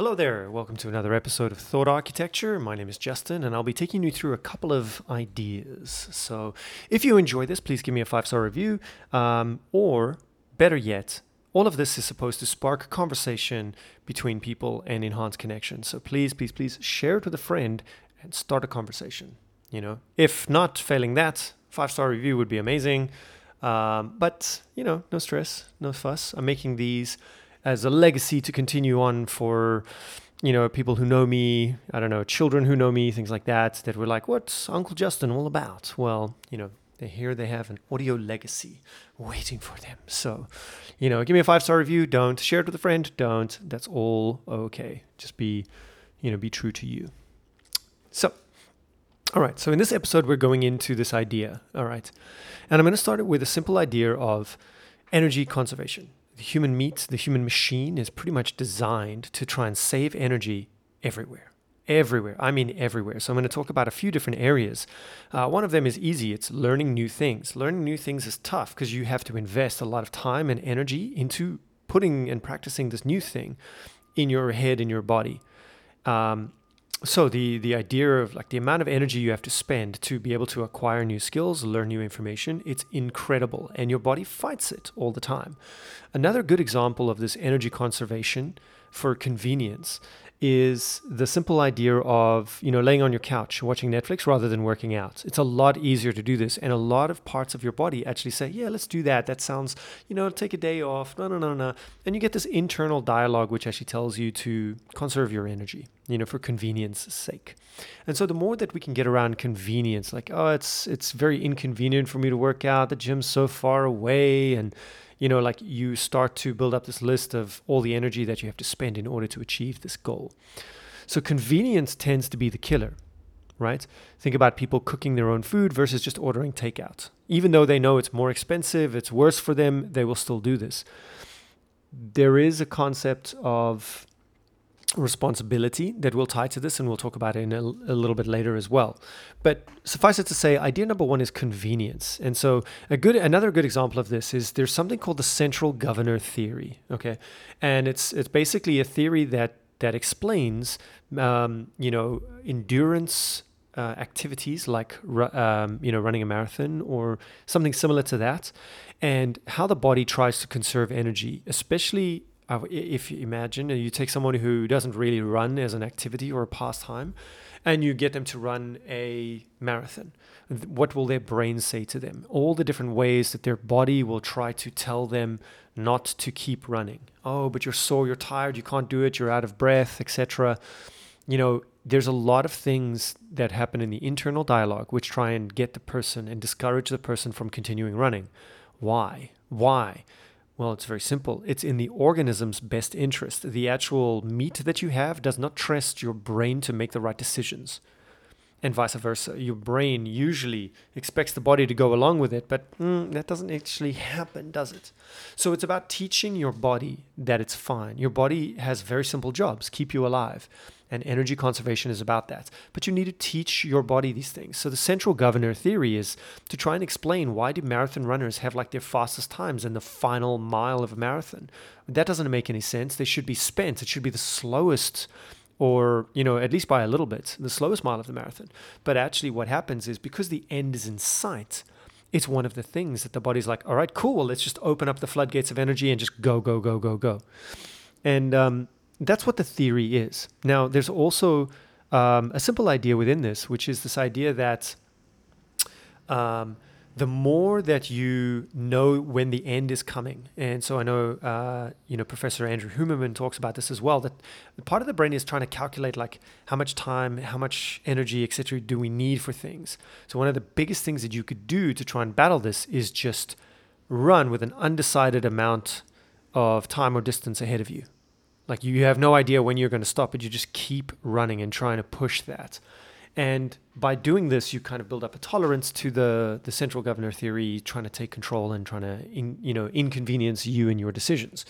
Hello there, welcome to another episode of Thought Architecture. My name is Justin, and I'll be taking you through a couple of ideas. So, if you enjoy this, please give me a five star review, um, or better yet, all of this is supposed to spark conversation between people and enhance connection. So, please, please, please share it with a friend and start a conversation. You know, if not failing that, five star review would be amazing. Um, but you know, no stress, no fuss. I'm making these as a legacy to continue on for you know people who know me i don't know children who know me things like that that were like what's uncle justin all about? Well you know here they have an audio legacy waiting for them. So you know give me a five star review. Don't. Share it with a friend. Don't. That's all okay. Just be you know be true to you. So all right. So in this episode we're going into this idea. All right. And i'm going to start it with a simple idea of energy conservation the human meat, the human machine is pretty much designed to try and save energy everywhere. Everywhere. I mean, everywhere. So, I'm going to talk about a few different areas. Uh, one of them is easy it's learning new things. Learning new things is tough because you have to invest a lot of time and energy into putting and practicing this new thing in your head, in your body. Um, so the the idea of like the amount of energy you have to spend to be able to acquire new skills learn new information it's incredible and your body fights it all the time. Another good example of this energy conservation for convenience is the simple idea of you know laying on your couch watching Netflix rather than working out. It's a lot easier to do this, and a lot of parts of your body actually say, "Yeah, let's do that. That sounds you know take a day off." No, no, no, no, and you get this internal dialogue which actually tells you to conserve your energy, you know, for convenience sake. And so the more that we can get around convenience, like oh, it's it's very inconvenient for me to work out. The gym's so far away, and you know, like you start to build up this list of all the energy that you have to spend in order to achieve this goal. So convenience tends to be the killer, right? Think about people cooking their own food versus just ordering takeout. Even though they know it's more expensive, it's worse for them, they will still do this. There is a concept of responsibility that will tie to this, and we'll talk about it in a, a, little bit later as well. But suffice it to say, idea number one is convenience. And so a good another good example of this is there's something called the central governor theory. Okay, and it's it's basically a theory that that explains um, you know endurance. Uh, activities like um, you know running a marathon or something similar to that, and how the body tries to conserve energy, especially if you imagine you take someone who doesn't really run as an activity or a pastime and you get them to run a marathon. What will their brain say to them? All the different ways that their body will try to tell them not to keep running. Oh but you're sore you're tired you can't do it you're out of breath etc you know there's a lot of things that happen in the internal dialogue which try and get the person and discourage the person from continuing running. Why? Why well, it's very simple. It's in the organism's best interest. The actual meat that you have does not trust your brain to make the right decisions. And vice versa. Your brain usually expects the body to go along with it, but mm, that doesn't actually happen, does it? So it's about teaching your body that it's fine. Your body has very simple jobs keep you alive and energy conservation is about that. But you need to teach your body these things. So the central governor theory is to try and explain why do marathon runners have like their fastest times in the final mile of a marathon? That doesn't make any sense. They should be spent. It should be the slowest or you know at least by a little bit the slowest mile of the marathon but actually what happens is because the end is in sight it's one of the things that the body's like all right cool let's just open up the floodgates of energy and just go go go go go and um, that's what the theory is. Now, there's also um, a simple idea within this, which is this idea that um, the more that you know when the end is coming, and so I know, uh, you know, Professor Andrew Huberman talks about this as well. That part of the brain is trying to calculate like how much time, how much energy, etc., do we need for things. So one of the biggest things that you could do to try and battle this is just run with an undecided amount of time or distance ahead of you. Like you have no idea when you're going to stop, but you just keep running and trying to push that. And by doing this, you kind of build up a tolerance to the the central governor theory, trying to take control and trying to in, you know inconvenience you and your decisions.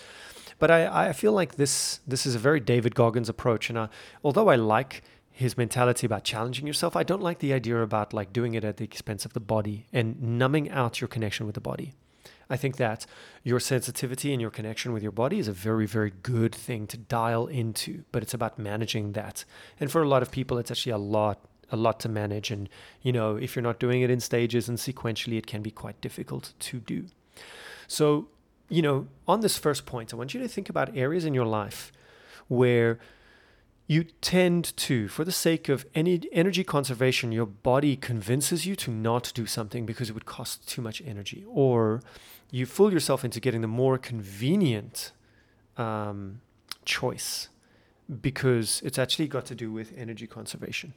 But I, I feel like this this is a very David Goggins approach, and I, although I like his mentality about challenging yourself, I don't like the idea about like doing it at the expense of the body and numbing out your connection with the body. I think that your sensitivity and your connection with your body is a very, very good thing to dial into, but it's about managing that. And for a lot of people, it's actually a lot a lot to manage. And you know if you're not doing it in stages and sequentially it can be quite difficult to do. So you know on this first point i want you to think about areas in your life where you tend to, for the sake of any energy conservation, your body convinces you to not do something because it would cost too much energy, or you fool yourself into getting the more convenient um, choice because it's actually got to do with energy conservation.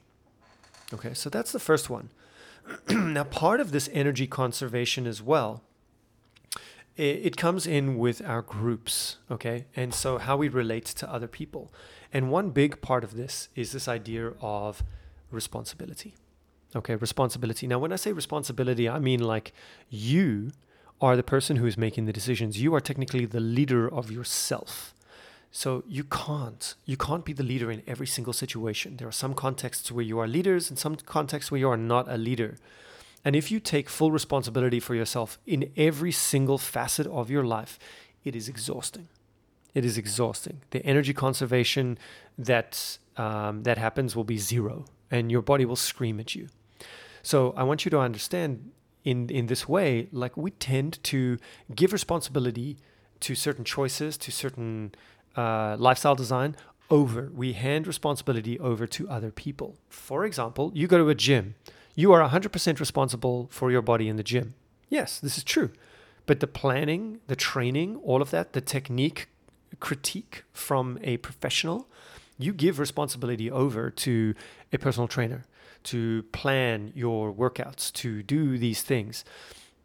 Okay, so that's the first one. now, part of this energy conservation as well it, comes in with our groups, okay? And so how we relate to other people. And one big part of this is this idea of responsibility. Okay, responsibility. Now, when I say responsibility, I mean like you are the person who is making the decisions. You are technically the leader of yourself. So you can't you can't be the leader in every single situation. There are some contexts where you are leaders and some contexts where you are not a leader. And if you take full responsibility for yourself in every single facet of your life, it is exhausting. It is exhausting. The energy conservation that um, that happens will be zero, and your body will scream at you. So I want you to understand in in this way, like we tend to give responsibility to certain choices, to certain uh, lifestyle design over. We hand responsibility over to other people. For example, you go to a gym you are 100% responsible for your body in the gym. Yes, this is true. But the planning, the training, all of that, the technique critique from a professional, you give responsibility over to a personal trainer to plan your workouts, to do these things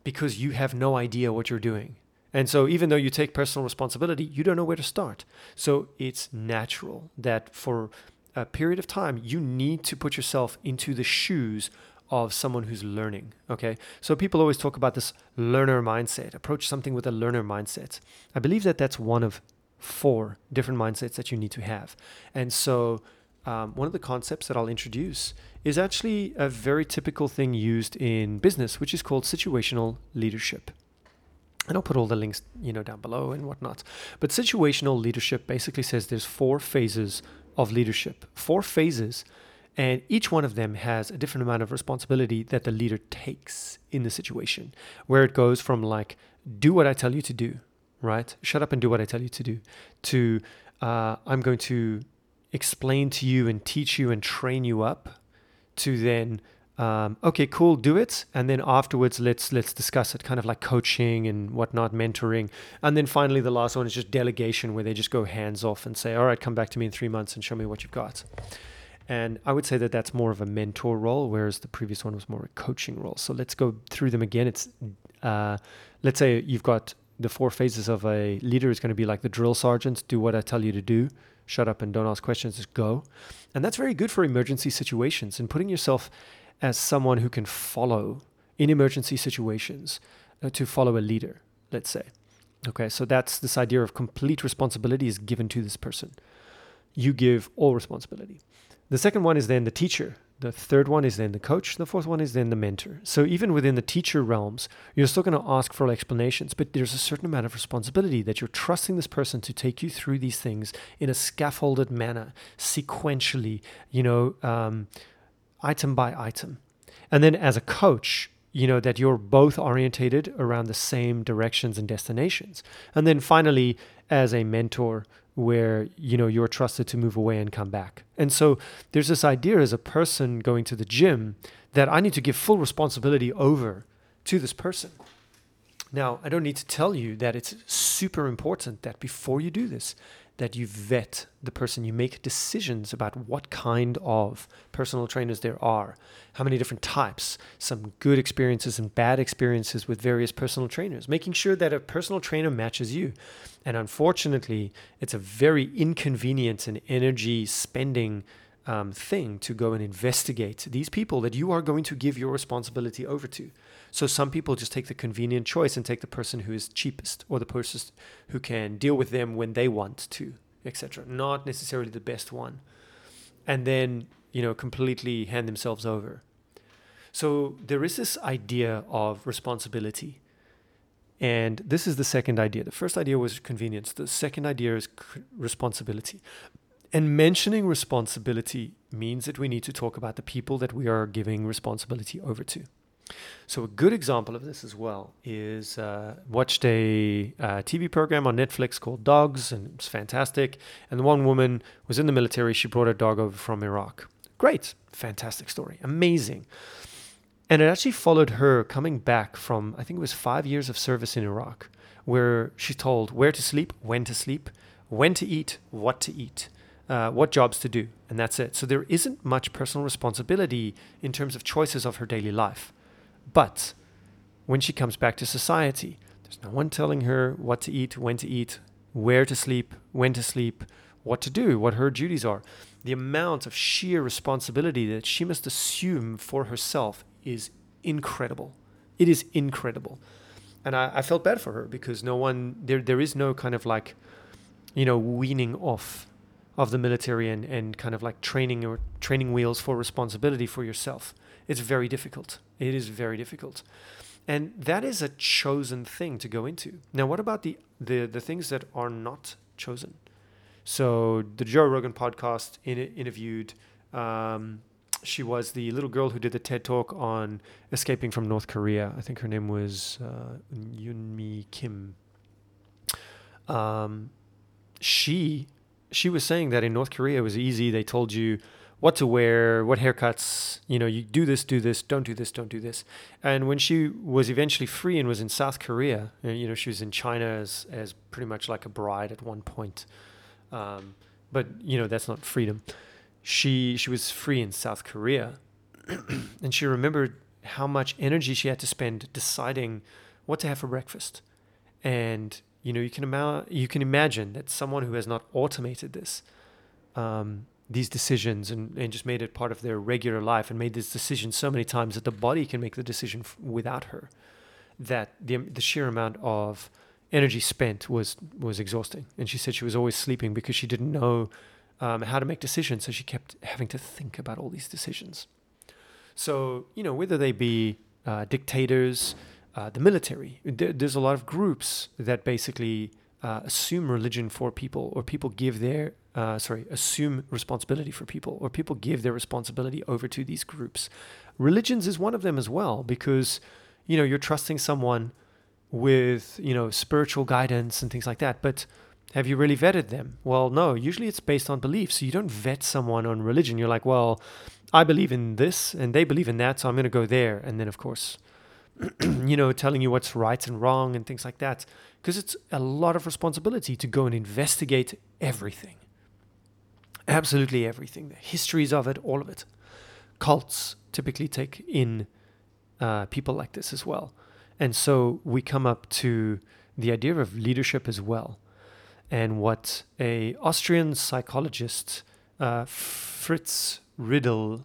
because you have no idea what you're doing. And so, even though you take personal responsibility, you don't know where to start. So, it's natural that for a period of time, you need to put yourself into the shoes of someone who's learning. Okay. So people always talk about this learner mindset, approach something with a learner mindset. I believe that that's one of four different mindsets that you need to have. And so um, one of the concepts that I'll introduce is actually a very typical thing used in business, which is called situational leadership. And I'll put all the links, you know, down below and whatnot. But situational leadership basically says there's four phases of leadership, four phases and each one of them has a different amount of responsibility that the leader takes in the situation, where it goes from like, do what I tell you to do, right? Shut up and do what I tell you to do, to uh, I'm going to explain to you and teach you and train you up, to then um, okay, cool, do it, and then afterwards let's let's discuss it, kind of like coaching and whatnot, mentoring, and then finally the last one is just delegation, where they just go hands off and say, all right, come back to me in three months and show me what you've got. And I would say that that's more of a mentor role, whereas the previous one was more a coaching role. So let's go through them again. It's, uh, let's say you've got the four phases of a leader is going to be like the drill sergeant, do what I tell you to do, shut up and don't ask questions, just go. And that's very good for emergency situations and putting yourself as someone who can follow in emergency situations uh, to follow a leader, let's say. Okay, so that's this idea of complete responsibility is given to this person. You give all responsibility. The second one is then the teacher. The third one is then the coach. The fourth one is then the mentor. So even within the teacher realms, you're still going to ask for explanations, but there's a certain amount of responsibility that you're trusting this person to take you through these things in a scaffolded manner, sequentially, you know, um, item by item. And then as a coach, you know that you're both orientated around the same directions and destinations. And then finally, as a mentor, where you know you're trusted to move away and come back. And so there's this idea as a person going to the gym that I need to give full responsibility over to this person. Now, I don't need to tell you that it's super important that before you do this, that you vet the person, you make decisions about what kind of personal trainers there are, how many different types, some good experiences and bad experiences with various personal trainers, making sure that a personal trainer matches you. And unfortunately, it's a very inconvenient and energy spending um, thing to go and investigate these people that you are going to give your responsibility over to. So some people just take the convenient choice and take the person who is cheapest or the person who can deal with them when they want to, etc. Not necessarily the best one. And then, you know, completely hand themselves over. So there is this idea of responsibility. And this is the second idea. The first idea was convenience. The second idea is responsibility. And mentioning responsibility means that we need to talk about the people that we are giving responsibility over to. So a good example of this as well is uh, watched a uh, TV program on Netflix called Dogs, and it's fantastic. And one woman was in the military. She brought her dog over from Iraq. Great, fantastic story, amazing. And it actually followed her coming back from I think it was five years of service in Iraq, where she told where to sleep, when to sleep, when to eat, what to eat. Uh, what jobs to do, and that's it. So there isn't much personal responsibility in terms of choices of her daily life. But when she comes back to society, there's no one telling her what to eat, when to eat, where to sleep, when to sleep, what to do, what her duties are. The amount of sheer responsibility that she must assume for herself is incredible. It is incredible. And I, I felt bad for her because no one, there, there is no kind of like, you know, weaning off of the military and, and kind of like training or training wheels for responsibility for yourself. It's very difficult. It is very difficult. And that is a chosen thing to go into. Now, what about the, the, the things that are not chosen? So, the Joe Rogan podcast in, interviewed, um, she was the little girl who did the TED talk on escaping from North Korea. I think her name was uh, Yeonmi Kim. Um, she she was saying that in North Korea it was easy. They told you what to wear, what haircuts, you know, you do this, do this, don't do this, don't do this. And when she was eventually free and was in South Korea, uh, you know, she was in China as, as pretty much like a bride at one point. Um, but, you know, that's not freedom. She, she was free in South Korea and she remembered how much energy she had to spend deciding what to have for breakfast. And, you know, you can, ima- you can imagine that someone who has not automated this, um, these decisions and, and just made it part of their regular life and made this decision so many times that the body can make the decision f- without her that the, the sheer amount of energy spent was was exhausting. And she said she was always sleeping because she didn't know um, how to make decisions so she kept having to think about all these decisions. So you know whether they be uh, dictators uh, the military there, there's a lot of groups that basically uh, assume religion for people or people give their uh, sorry, assume responsibility for people, or people give their responsibility over to these groups. Religions is one of them as well, because you know you're trusting someone with you know spiritual guidance and things like that. But have you really vetted them? Well, no. Usually it's based on belief. So you don't vet someone on religion. You're like, well, I believe in this, and they believe in that, so I'm going to go there. And then of course, you know, telling you what's right and wrong and things like that, because it's a lot of responsibility to go and investigate everything absolutely everything, the histories of it, all of it. Cults typically take in uh, people like this as well. And so we come up to the idea of leadership as well. And what a Austrian psychologist, uh, Fritz Redl,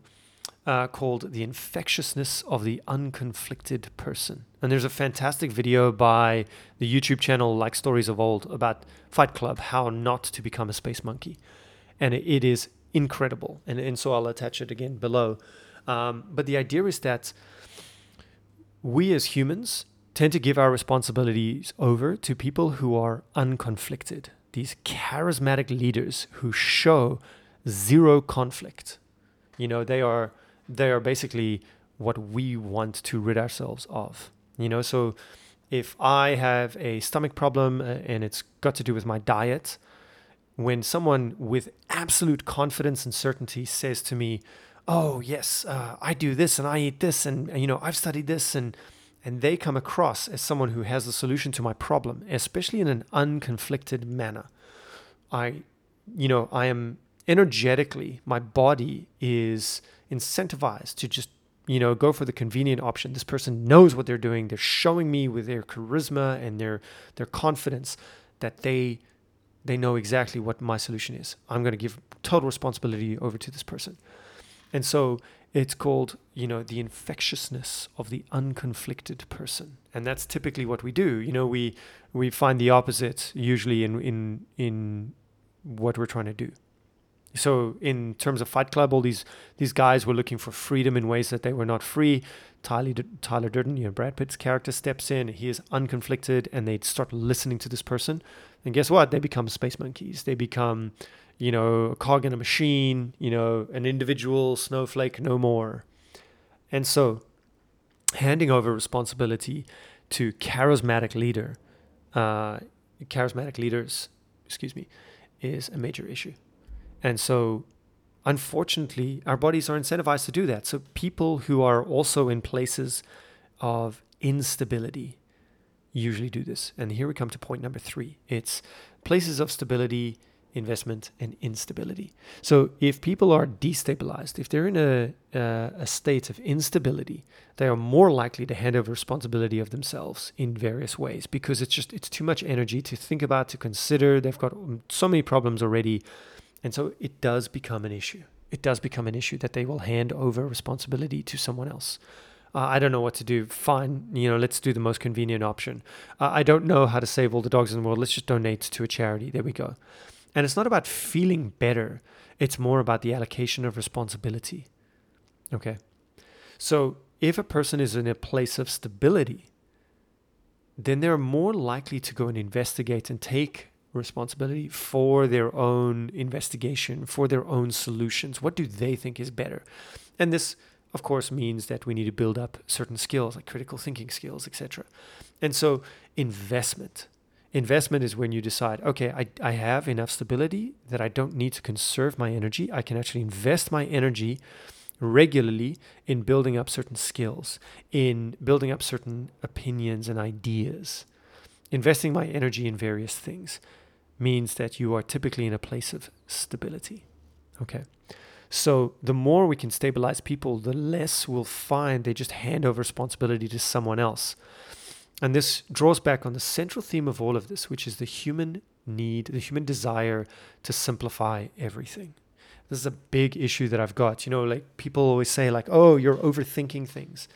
uh, called the infectiousness of the unconflicted person. And there's a fantastic video by the YouTube channel Like Stories of Old about Fight Club, how not to become a space monkey and it is incredible. And, and so I'll attach it again below. Um, but the idea is that we as humans tend to give our responsibilities over to people who are unconflicted, these charismatic leaders who show zero conflict. You know, they are they are basically what we want to rid ourselves of. You know, so if I have a stomach problem uh, and it's got to do with my diet, when someone with absolute confidence and certainty says to me, "Oh yes, uh, I do this and I eat this and, and you know I've studied this," and and they come across as someone who has the solution to my problem, especially in an unconflicted manner, I, you know, I am energetically, my body is incentivized to just you know go for the convenient option. This person knows what they're doing. They're showing me with their charisma and their their confidence that they they know exactly what my solution is. I'm going to give total responsibility over to this person. And so it's called, you know, the infectiousness of the unconflicted person. And that's typically what we do. You know, we we find the opposite usually in in in what we're trying to do. So in terms of Fight Club, all these these guys were looking for freedom in ways that they were not free. Tyler Tyler Durden, you know, Brad Pitt's character steps in. He is unconflicted, and they start listening to this person. And guess what? They become space monkeys. They become, you know, a cog in a machine. You know, an individual snowflake no more. And so, handing over responsibility to charismatic leader, uh, charismatic leaders, excuse me, is a major issue. And so, unfortunately, our bodies are incentivized to do that. So, people who are also in places of instability usually do this. And here we come to point number three it's places of stability, investment, and instability. So, if people are destabilized, if they're in a, uh, a state of instability, they are more likely to hand over responsibility of themselves in various ways because it's just it's too much energy to think about to consider they've got so many problems already and so it does become an issue. It does become an issue that they will hand over responsibility to someone else. Uh, I don't know what to do. Fine, you know, let's do the most convenient option. Uh, I don't know how to save all the dogs in the world. Let's just donate to a charity. There we go. And it's not about feeling better, it's more about the allocation of responsibility. Okay. So if a person is in a place of stability, then they're more likely to go and investigate and take responsibility for their own investigation, for their own solutions. What do they think is better? And this, of course, means that we need to build up certain skills like critical thinking skills, etc. And so, investment. Investment is when you decide, okay, I, I have enough stability that I don't need to conserve my energy. I can actually invest my energy regularly in building up certain skills, in building up certain opinions and ideas, investing my energy in various things means that you are typically in a place of stability. Okay. So the more we can stabilize people, the less we'll find they just hand over responsibility to someone else. And this draws back on the central theme of all of this, which is the human need, the human desire to simplify everything. This is a big issue that I've got. You know, like people always say, like, oh, you're overthinking things.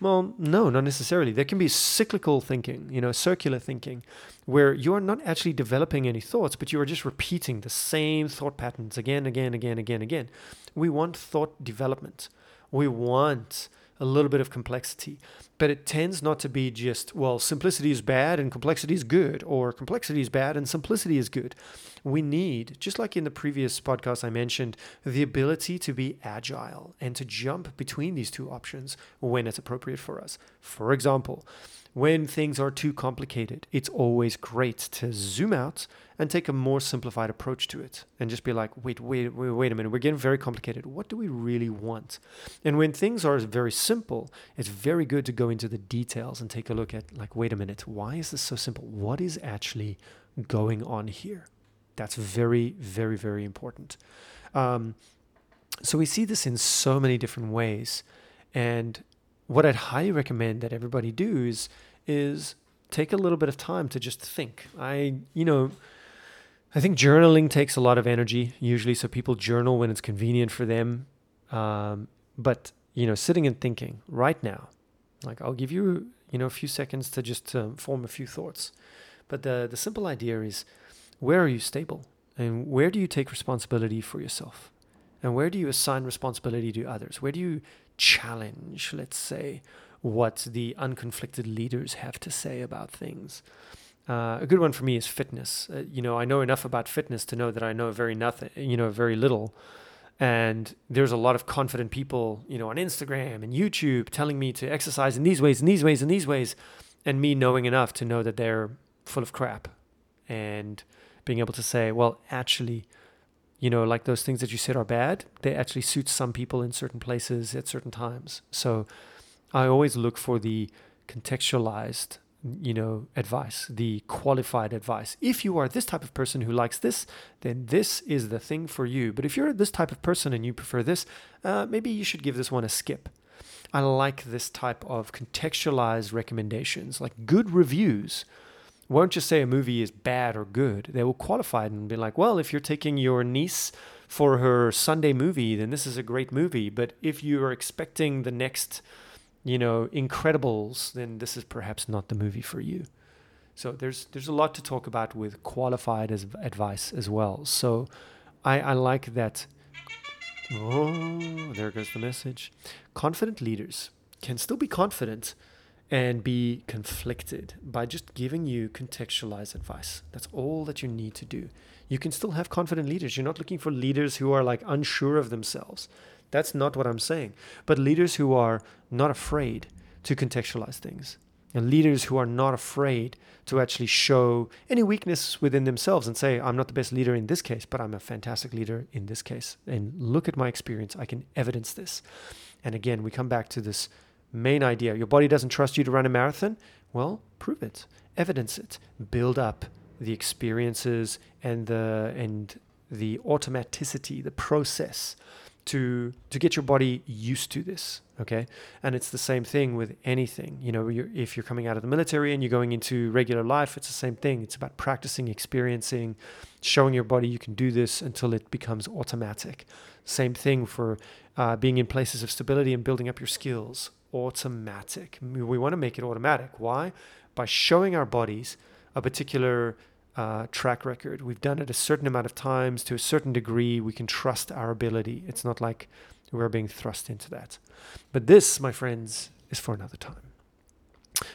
Well, no, not necessarily. There can be cyclical thinking, you know, circular thinking, where you are not actually developing any thoughts, but you are just repeating the same thought patterns again, again, again, again, again. We want thought development. We want a little bit of complexity, but it tends not to be just, well, simplicity is bad and complexity is good, or complexity is bad and simplicity is good. We need, just like in the previous podcast I mentioned, the ability to be agile and to jump between these two options when it's appropriate for us. For example, when things are too complicated, it's always great to zoom out and take a more simplified approach to it and just be like, wait, wait, wait, wait a minute, we're getting very complicated. What do we really want? And when things are very simple, it's very good to go into the details and take a look at, like, wait a minute, why is this so simple? What is actually going on here? That's very, very, very important. Um, so we see this in so many different ways. And what I'd highly recommend that everybody do is is take a little bit of time to just think. I, you know, I think journaling takes a lot of energy usually, so people journal when it's convenient for them. Um, but you know, sitting and thinking right now, like I'll give you, you know, a few seconds to just um, form a few thoughts. But the the simple idea is, where are you stable, and where do you take responsibility for yourself, and where do you assign responsibility to others? Where do you challenge, let's say, what the unconflicted leaders have to say about things. Uh, a good one for me is fitness. Uh, you know, I know enough about fitness to know that I know very nothing, you know, very little. And there's a lot of confident people, you know, on Instagram and YouTube telling me to exercise in these ways, in these ways, in these ways, and me knowing enough to know that they're full of crap and being able to say, well, actually, you know, like those things that you said are bad, they actually suit some people in certain places at certain times. So I always look for the contextualized, you know, advice, the qualified advice. If you are this type of person who likes this, then this is the thing for you. But if you're this type of person and you prefer this, uh, maybe you should give this one a skip. I like this type of contextualized recommendations, like good reviews won't just say a movie is bad or good. They will qualify it and be like, well, if you're taking your niece for her Sunday movie, then this is a great movie. But if you are expecting the next, you know, Incredibles, then this is perhaps not the movie for you. So there's there's a lot to talk about with qualified as advice as well. So I, I like that. Oh, there goes the message. Confident leaders can still be confident and be conflicted by just giving you contextualized advice. That's all that you need to do. You can still have confident leaders. You're not looking for leaders who are like unsure of themselves. That's not what I'm saying. But leaders who are not afraid to contextualize things. And leaders who are not afraid to actually show any weakness within themselves and say, I'm not the best leader in this case, but I'm a fantastic leader in this case. And look at my experience. I can evidence this. And again, we come back to this main idea. Your body doesn't trust you to run a marathon? Well, prove it, evidence it, build up the experiences and the and the automaticity, the process to to get your body used to this okay and it's the same thing with anything you know you're, if you're coming out of the military and you're going into regular life it's the same thing it's about practicing experiencing showing your body you can do this until it becomes automatic same thing for uh, being in places of stability and building up your skills automatic. We want to make it automatic. Why? By showing our bodies a particular uh, track record. We've done it a certain amount of times to a certain degree. We can trust our ability. It's not like we're being thrust into that. But this, my friends, is for another time.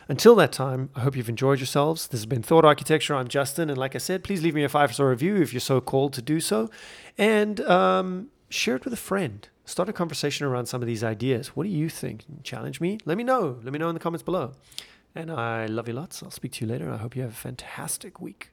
Until that time, I hope you've enjoyed yourselves. This has been Thought Architecture. I'm Justin. And like I said, please leave me a five star review if you're so called to do so. And um, share it with a friend. Start a conversation around some of these ideas. What do you think? Challenge me? Let me know. Let me know in the comments below. And I love you lots. I'll speak to you later. I hope you have a fantastic week.